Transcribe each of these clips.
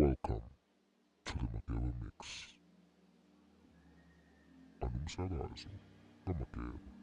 Welcome to the Mageba Mix. Anumsakazo kaMageba.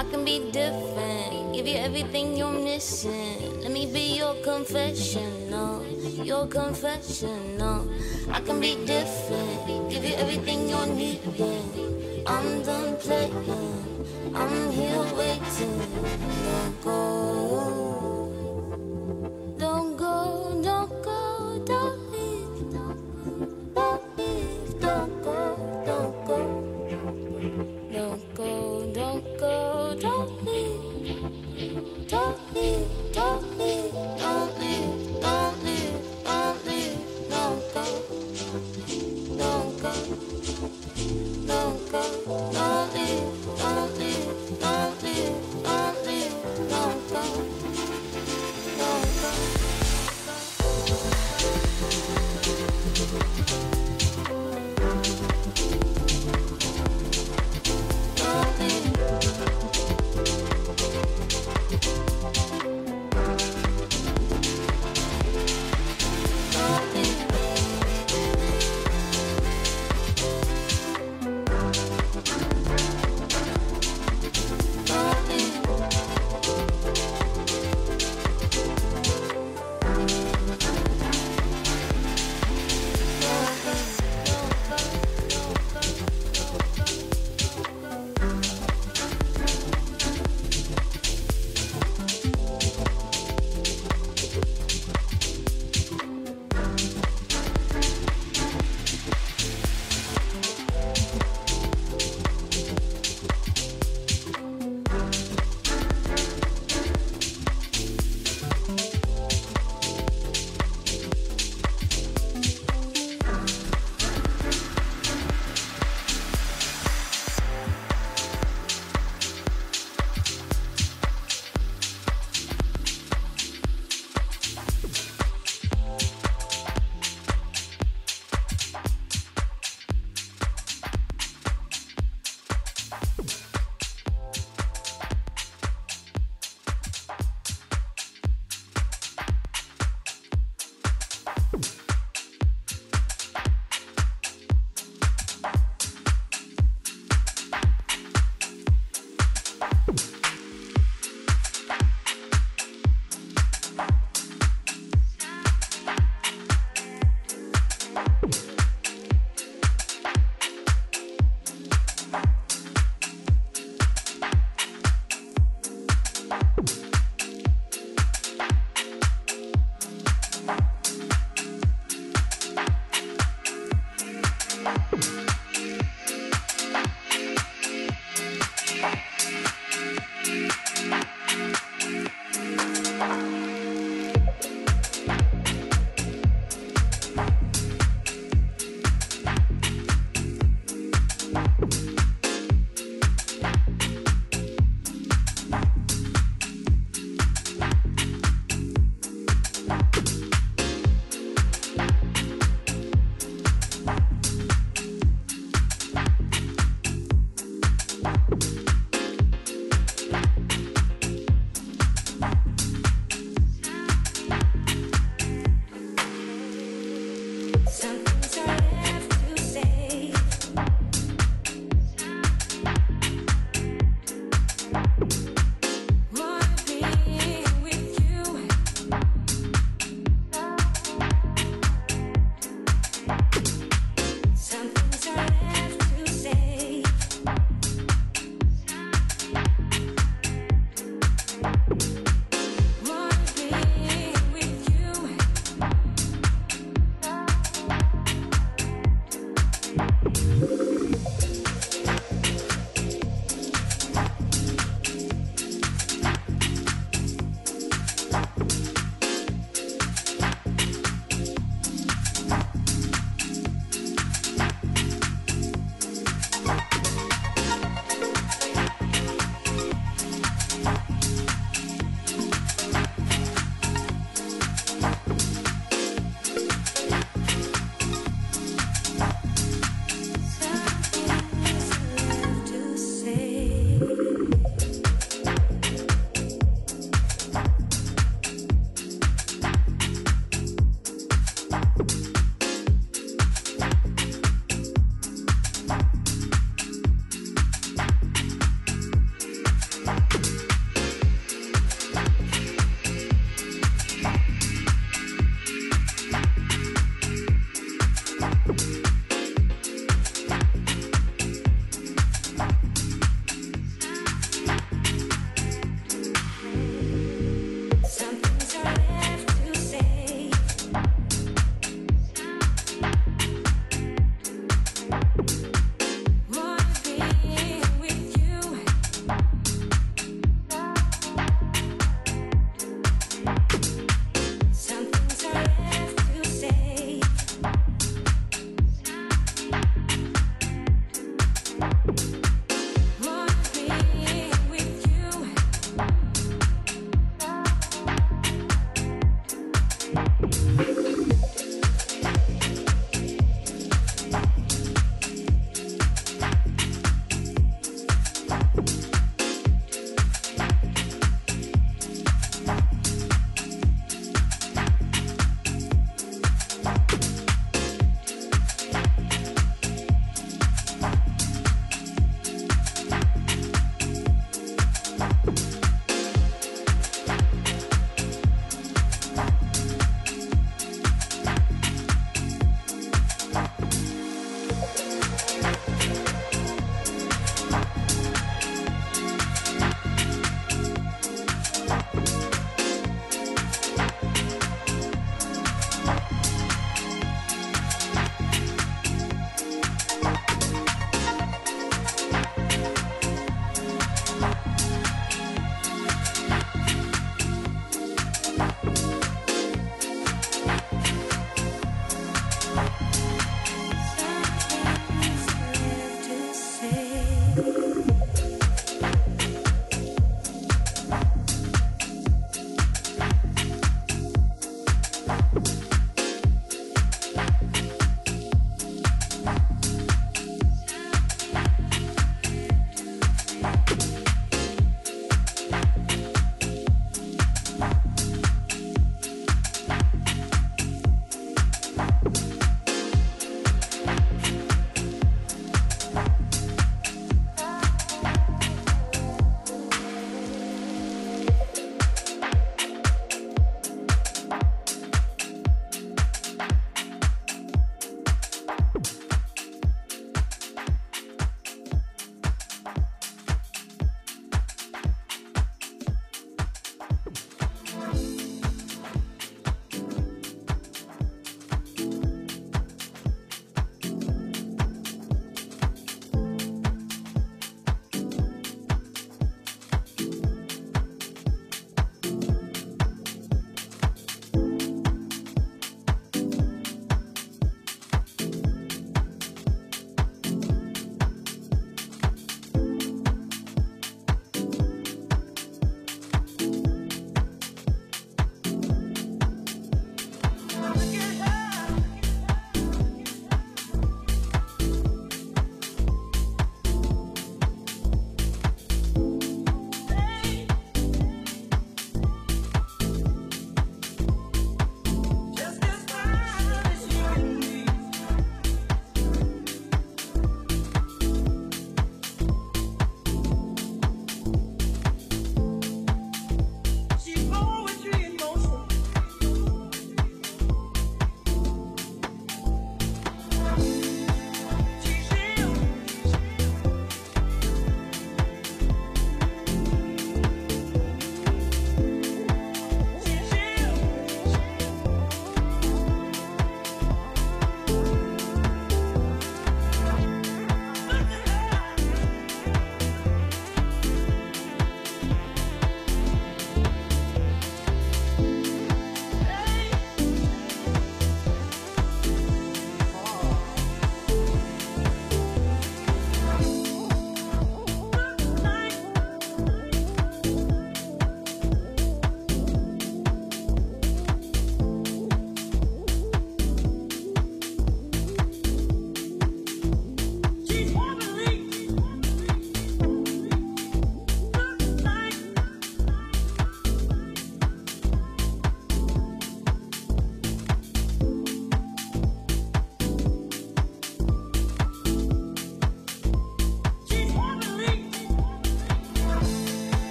I can be different, give you everything you're missing. Let me be your confessional, your confessional. I can be different, give you everything you're needing. I'm done playing, I'm here waiting. Don't go.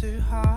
too hard.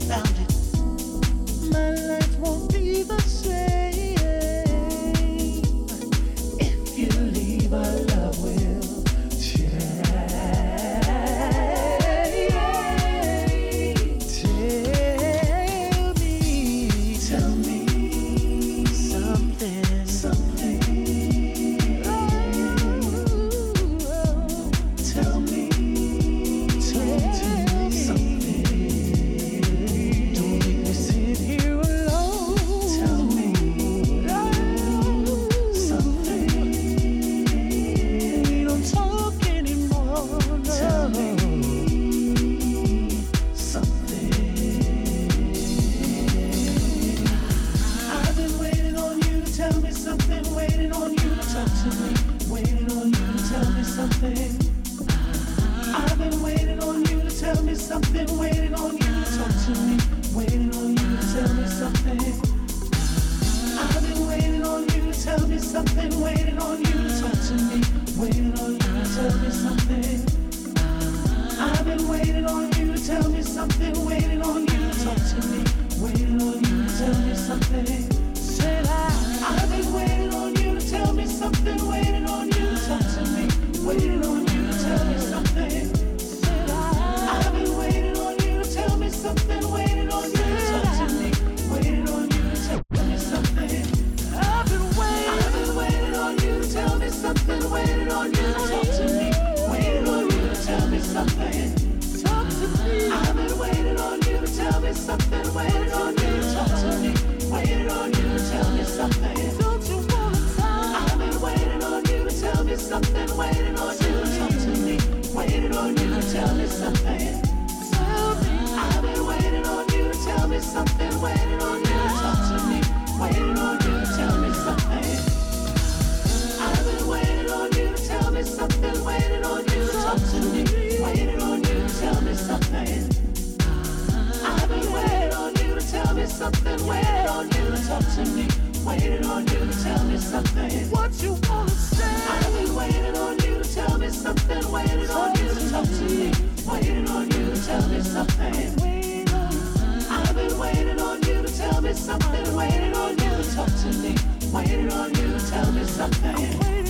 around. me something. Waiting on you. Talk to me. Waiting on you. Tell me something.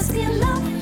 Welcome